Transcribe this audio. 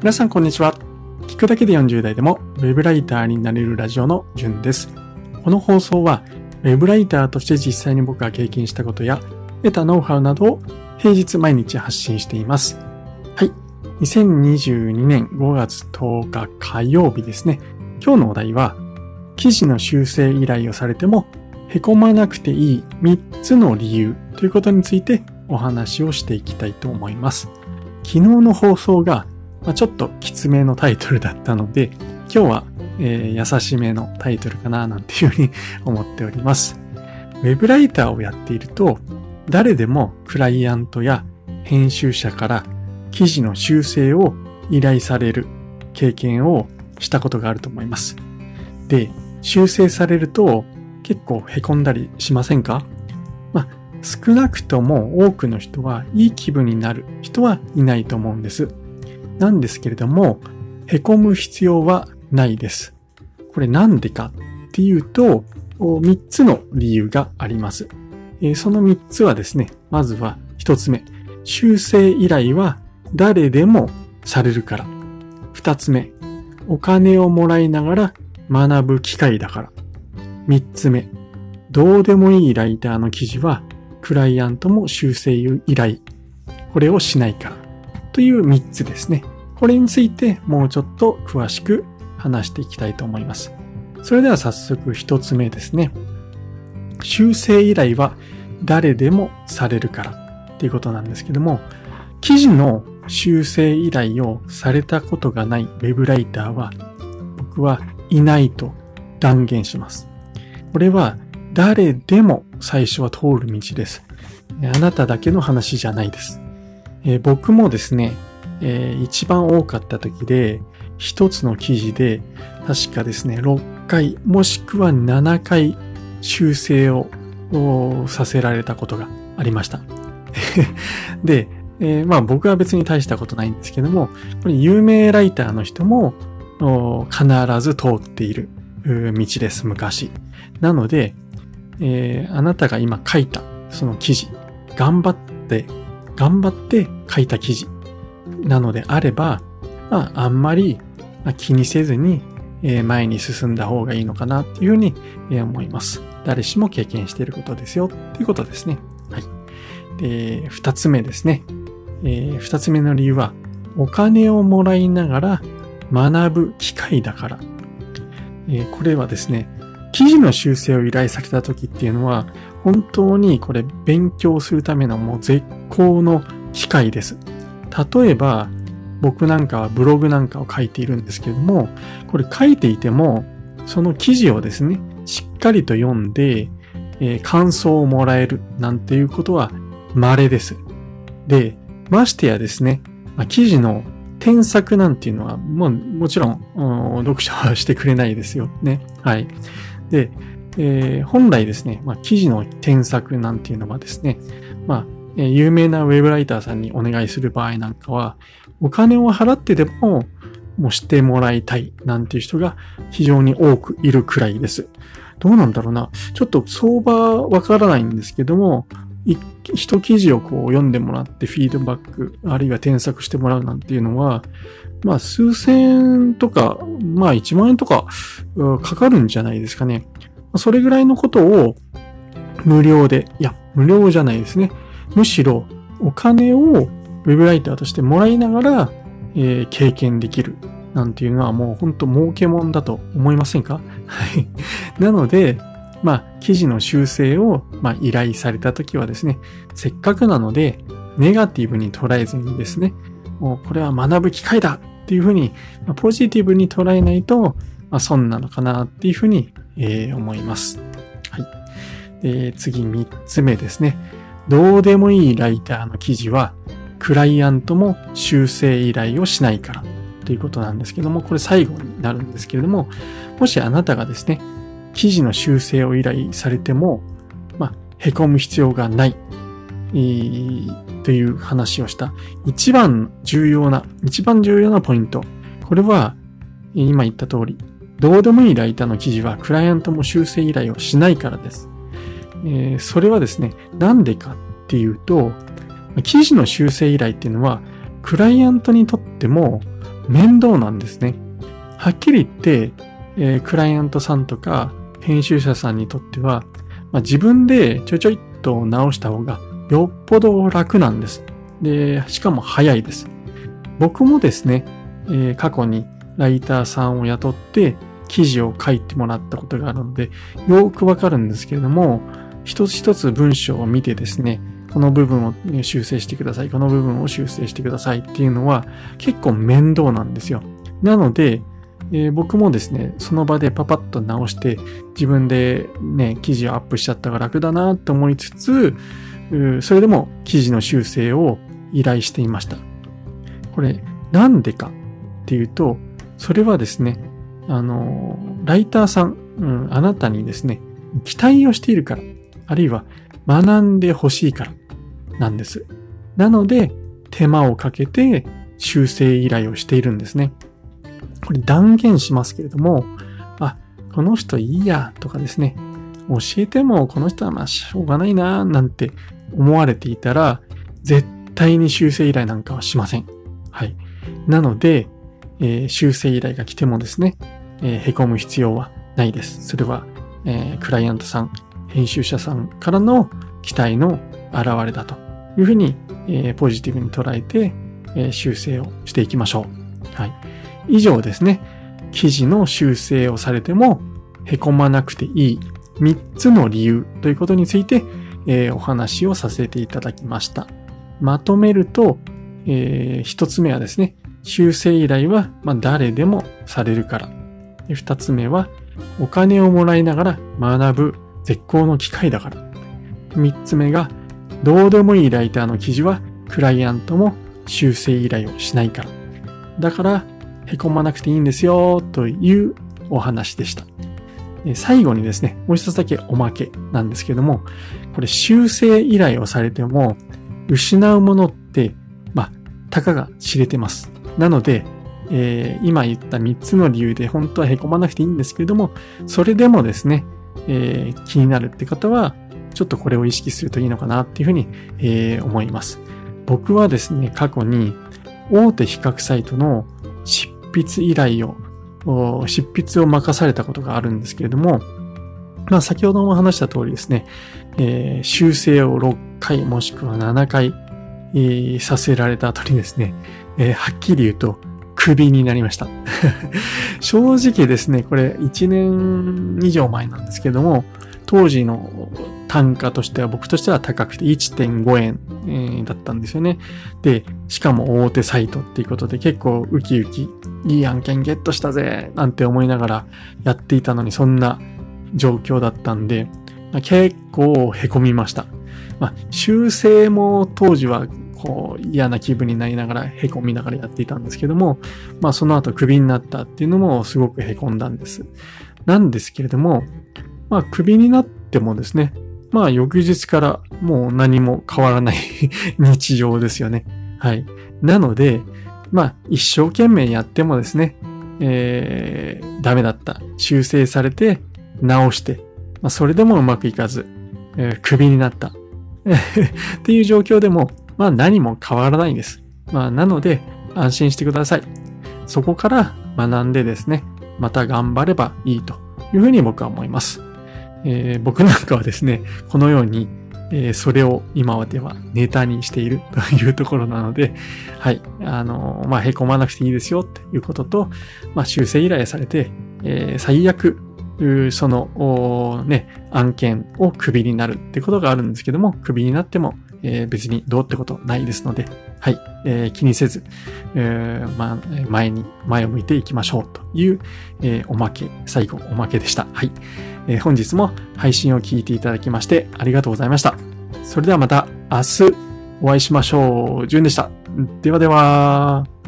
皆さんこんにちは。聞くだけで40代でもウェブライターになれるラジオのじゅんです。この放送はウェブライターとして実際に僕が経験したことや得たノウハウなどを平日毎日発信しています。はい。2022年5月10日火曜日ですね。今日のお題は記事の修正依頼をされても凹まなくていい3つの理由ということについてお話をしていきたいと思います。昨日の放送がまあ、ちょっときつめのタイトルだったので、今日は、えー、優しめのタイトルかななんていうふうに思っております。ウェブライターをやっていると、誰でもクライアントや編集者から記事の修正を依頼される経験をしたことがあると思います。で、修正されると結構凹んだりしませんか？まあ、少なくとも多くの人はいい気分になる人はいないと思うんです。なんですけれども、凹む必要はないです。これなんでかっていうと、3つの理由があります。その3つはですね、まずは1つ目、修正依頼は誰でもされるから。2つ目、お金をもらいながら学ぶ機会だから。3つ目、どうでもいいライターの記事はクライアントも修正依頼。これをしないから。という3つですね。これについてもうちょっと詳しく話していきたいと思います。それでは早速1つ目ですね。修正依頼は誰でもされるからっていうことなんですけども、記事の修正依頼をされたことがないウェブライターは僕はいないと断言します。これは誰でも最初は通る道です。あなただけの話じゃないです。えー、僕もですね、えー、一番多かった時で、一つの記事で、確かですね、6回、もしくは7回修正をさせられたことがありました。で、えー、まあ僕は別に大したことないんですけども、これ有名ライターの人も必ず通っている道です、昔。なので、えー、あなたが今書いたその記事、頑張って頑張って書いた記事なのであれば、まあ、あんまり気にせずに前に進んだ方がいいのかなっていうふうに思います。誰しも経験していることですよっていうことですね。はい。で、二つ目ですね。えー、二つ目の理由は、お金をもらいながら学ぶ機会だから。えー、これはですね、記事の修正を依頼された時っていうのは、本当にこれ勉強するためのもう絶好の機会です。例えば、僕なんかはブログなんかを書いているんですけれども、これ書いていても、その記事をですね、しっかりと読んで、えー、感想をもらえるなんていうことは稀です。で、ましてやですね、まあ、記事の添削なんていうのは、もうもちろん、読者はしてくれないですよね。はい。で、えー、本来ですね、まあ、記事の添削なんていうのはですね、まあ、え、有名なウェブライターさんにお願いする場合なんかは、お金を払ってでも、もうしてもらいたいなんていう人が非常に多くいるくらいです。どうなんだろうな。ちょっと相場わからないんですけども、一記事をこう読んでもらってフィードバック、あるいは添削してもらうなんていうのは、まあ数千円とか、まあ一万円とかかかるんじゃないですかね。それぐらいのことを無料で、いや、無料じゃないですね。むしろお金をウェブライターとしてもらいながら、えー、経験できるなんていうのはもうほんと儲けもんだと思いませんか？はい。なので、まあ、記事の修正を、まあ、依頼されたときはですね、せっかくなので、ネガティブに捉えずにですね、もうこれは学ぶ機会だっていうふうに、まあ、ポジティブに捉えないと、まあ、損なのかなっていうふうに、えー、思います。はい。で、次3つ目ですね。どうでもいいライターの記事は、クライアントも修正依頼をしないからということなんですけども、これ最後になるんですけれども、もしあなたがですね、記事の修正を依頼されても、まあ、凹む必要がない、えー、という話をした一番重要な、一番重要なポイント。これは、今言った通り、どうでもいいライターの記事はクライアントも修正依頼をしないからです。えー、それはですね、なんでかっていうと、記事の修正依頼っていうのは、クライアントにとっても面倒なんですね。はっきり言って、えー、クライアントさんとか編集者さんにとっては、まあ、自分でちょいちょいと直した方がよっぽど楽なんです。で、しかも早いです。僕もですね、えー、過去にライターさんを雇って記事を書いてもらったことがあるので、よくわかるんですけれども、一つ一つ文章を見てですね、この部分を修正してください、この部分を修正してくださいっていうのは結構面倒なんですよ。なので、えー、僕もですね、その場でパパッと直して自分でね、記事をアップしちゃったから楽だなと思いつつ、それでも記事の修正を依頼していました。これ、なんでかっていうと、それはですね、あの、ライターさん、うん、あなたにですね、期待をしているから、あるいは学んでほしいからなんです。なので、手間をかけて修正依頼をしているんですね。これ断言しますけれども、あ、この人いいやとかですね、教えてもこの人はまあしょうがないななんて思われていたら、絶対に修正依頼なんかはしません。はい。なので、えー、修正依頼が来てもですね、えー、凹む必要はないです。それは、えー、クライアントさん、編集者さんからの期待の表れだというふうに、えー、ポジティブに捉えて、えー、修正をしていきましょう。はい。以上ですね、記事の修正をされても凹まなくていい3つの理由ということについて、えー、お話をさせていただきました。まとめると、えー、1つ目はですね、修正依頼は、ま、誰でもされるから。2つ目は、お金をもらいながら学ぶ絶好の機会だから。3つ目が、どうでもいいライターの記事は、クライアントも修正依頼をしないから。だから、凹まなくていいんですよ、というお話でした。最後にですね、もう一つだけおまけなんですけども、これ修正依頼をされても、失うものって、まあ、たかが知れてます。なので、えー、今言った3つの理由で本当は凹まなくていいんですけれども、それでもですね、えー、気になるって方は、ちょっとこれを意識するといいのかなっていうふうに、えー、思います。僕はですね、過去に大手比較サイトの執筆依頼を、執筆を任されたことがあるんですけれども、まあ先ほども話した通りですね、えー、修正を6回もしくは7回、えー、させられた後にですね、えー、はっきり言うと、クビになりました。正直ですね、これ1年以上前なんですけども、当時の単価としては僕としては高くて1.5円、えー、だったんですよね。で、しかも大手サイトっていうことで結構ウキウキ、いい案件ゲットしたぜなんて思いながらやっていたのにそんな状況だったんで、結構凹みました。まあ、修正も当時はこう嫌な気分になりながら凹みながらやっていたんですけども、まあその後クビになったっていうのもすごく凹んだんです。なんですけれども、まあクビになってもですね、まあ翌日からもう何も変わらない 日常ですよね。はい。なので、まあ一生懸命やってもですね、えー、ダメだった。修正されて直して、まあそれでもうまくいかず、えー、クビになった。っていう状況でも、まあ何も変わらないんです。まあなので安心してください。そこから学んでですね、また頑張ればいいというふうに僕は思います。えー、僕なんかはですね、このように、えー、それを今まではネタにしているというところなので、はい、あのー、まあ、凹まなくていいですよっていうことと、まあ、修正依頼されて、えー、最悪、その、ね、案件をクビになるってことがあるんですけども、クビになっても、え、別にどうってことないですので、はい、えー、気にせず、えー、ま、前に、前を向いていきましょうという、えー、おまけ、最後おまけでした。はい。えー、本日も配信を聞いていただきましてありがとうございました。それではまた明日お会いしましょう。じゅんでした。ではでは。